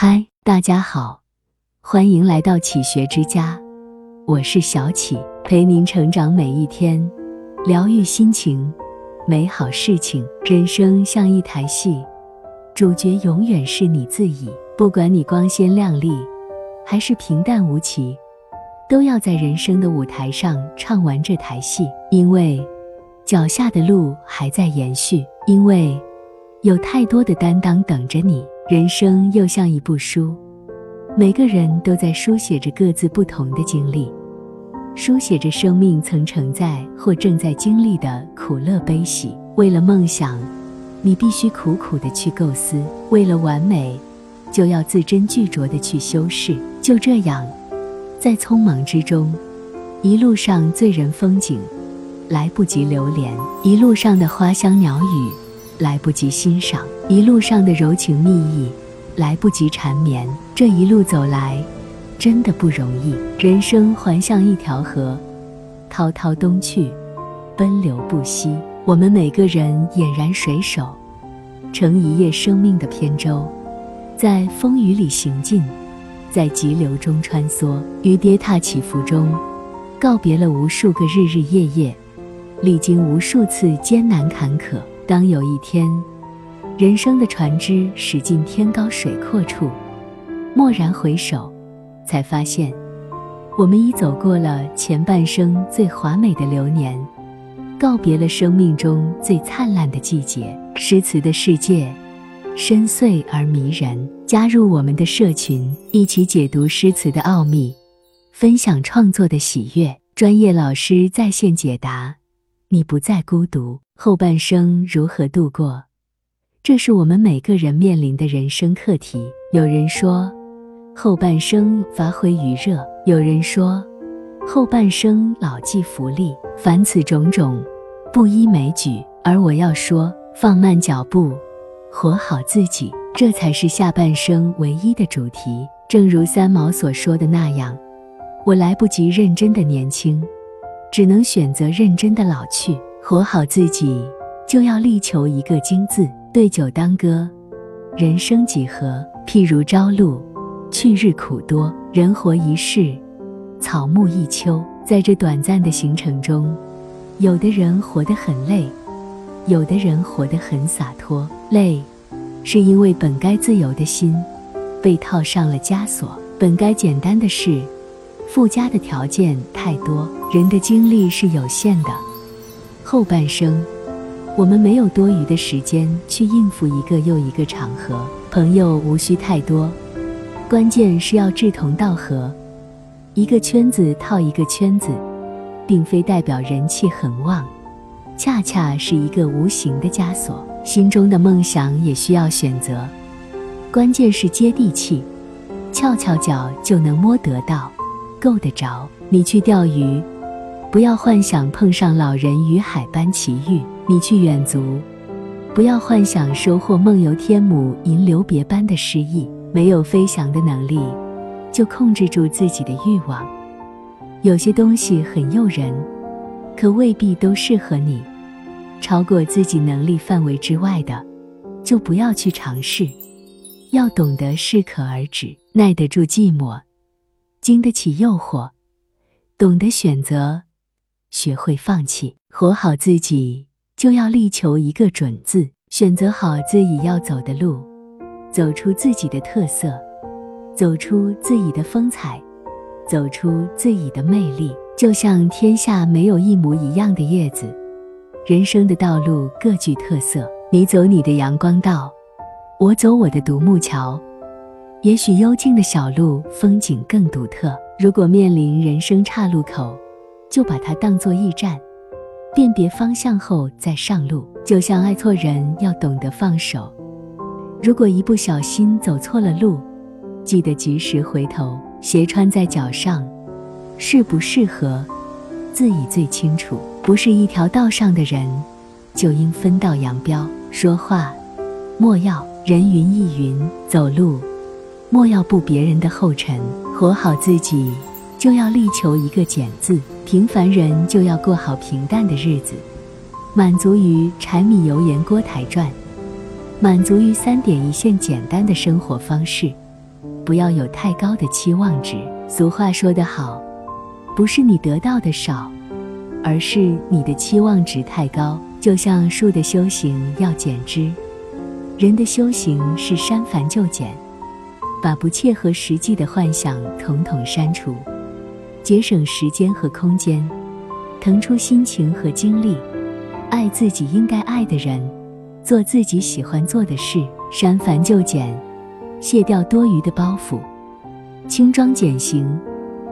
嗨，大家好，欢迎来到启学之家，我是小启，陪您成长每一天，疗愈心情，美好事情。人生像一台戏，主角永远是你自己。不管你光鲜亮丽，还是平淡无奇，都要在人生的舞台上唱完这台戏，因为脚下的路还在延续，因为有太多的担当等着你。人生又像一部书，每个人都在书写着各自不同的经历，书写着生命曾承载或正在经历的苦乐悲喜。为了梦想，你必须苦苦的去构思；为了完美，就要字斟句酌的去修饰。就这样，在匆忙之中，一路上醉人风景，来不及留恋；一路上的花香鸟语。来不及欣赏一路上的柔情蜜意，来不及缠绵。这一路走来，真的不容易。人生还像一条河，滔滔东去，奔流不息。我们每个人俨然水手，乘一叶生命的扁舟，在风雨里行进，在急流中穿梭，于跌踏起伏中，告别了无数个日日夜夜，历经无数次艰难坎坷。当有一天，人生的船只驶进天高水阔处，蓦然回首，才发现，我们已走过了前半生最华美的流年，告别了生命中最灿烂的季节。诗词的世界，深邃而迷人。加入我们的社群，一起解读诗词的奥秘，分享创作的喜悦。专业老师在线解答，你不再孤独。后半生如何度过？这是我们每个人面临的人生课题。有人说，后半生发挥余热；有人说，后半生老骥伏枥。凡此种种，不一枚举。而我要说，放慢脚步，活好自己，这才是下半生唯一的主题。正如三毛所说的那样：“我来不及认真的年轻，只能选择认真的老去。”活好自己，就要力求一个“精”字。对酒当歌，人生几何？譬如朝露，去日苦多。人活一世，草木一秋。在这短暂的行程中，有的人活得很累，有的人活得很洒脱。累，是因为本该自由的心，被套上了枷锁；本该简单的事，附加的条件太多。人的精力是有限的。后半生，我们没有多余的时间去应付一个又一个场合。朋友无需太多，关键是要志同道合。一个圈子套一个圈子，并非代表人气很旺，恰恰是一个无形的枷锁。心中的梦想也需要选择，关键是接地气，翘翘脚就能摸得到，够得着。你去钓鱼。不要幻想碰上老人与海般奇遇，你去远足；不要幻想收获梦游天母吟留别般的诗意。没有飞翔的能力，就控制住自己的欲望。有些东西很诱人，可未必都适合你。超过自己能力范围之外的，就不要去尝试。要懂得适可而止，耐得住寂寞，经得起诱惑，懂得选择。学会放弃，活好自己，就要力求一个准字。选择好自己要走的路，走出自己的特色，走出自己的风采，走出自己的魅力。就像天下没有一模一样的叶子，人生的道路各具特色。你走你的阳光道，我走我的独木桥。也许幽静的小路风景更独特。如果面临人生岔路口，就把它当作驿站，辨别方向后再上路。就像爱错人，要懂得放手。如果一不小心走错了路，记得及时回头。鞋穿在脚上，适不适合，自己最清楚。不是一条道上的人，就应分道扬镳。说话莫要人云亦云，走路莫要步别人的后尘。活好自己，就要力求一个简字。平凡人就要过好平淡的日子，满足于柴米油盐锅台转，满足于三点一线简单的生活方式，不要有太高的期望值。俗话说得好，不是你得到的少，而是你的期望值太高。就像树的修行要剪枝，人的修行是删繁就简，把不切合实际的幻想统统删除，节省时间和空间，腾出心情和精力，爱自己应该爱的人，做自己喜欢做的事，删繁就简，卸掉多余的包袱，轻装简行，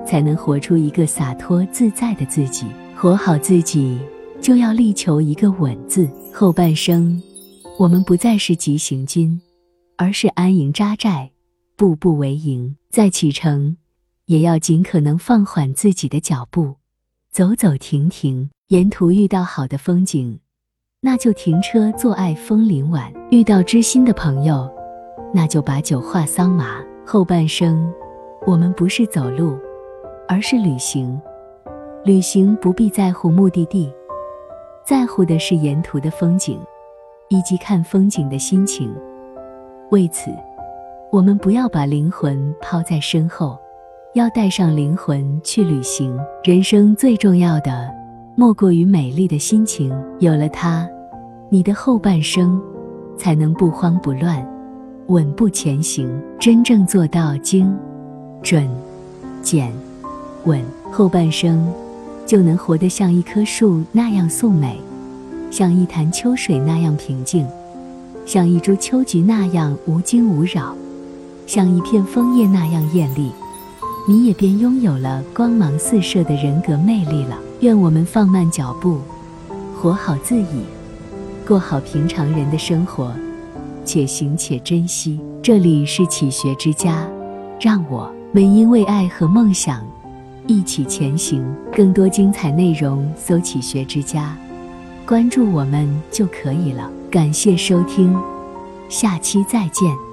才能活出一个洒脱自在的自己，活好自己。就要力求一个稳字。后半生，我们不再是急行军，而是安营扎寨，步步为营。在启程，也要尽可能放缓自己的脚步，走走停停。沿途遇到好的风景，那就停车坐爱枫林晚；遇到知心的朋友，那就把酒话桑麻。后半生，我们不是走路，而是旅行。旅行不必在乎目的地。在乎的是沿途的风景，以及看风景的心情。为此，我们不要把灵魂抛在身后，要带上灵魂去旅行。人生最重要的，莫过于美丽的心情。有了它，你的后半生才能不慌不乱，稳步前行。真正做到精、准、简、稳，后半生。就能活得像一棵树那样素美，像一潭秋水那样平静，像一株秋菊那样无惊无扰，像一片枫叶那样艳丽。你也便拥有了光芒四射的人格魅力了。愿我们放慢脚步，活好自己，过好平常人的生活，且行且珍惜。这里是启学之家，让我们因为爱和梦想。一起前行，更多精彩内容搜“启学之家”，关注我们就可以了。感谢收听，下期再见。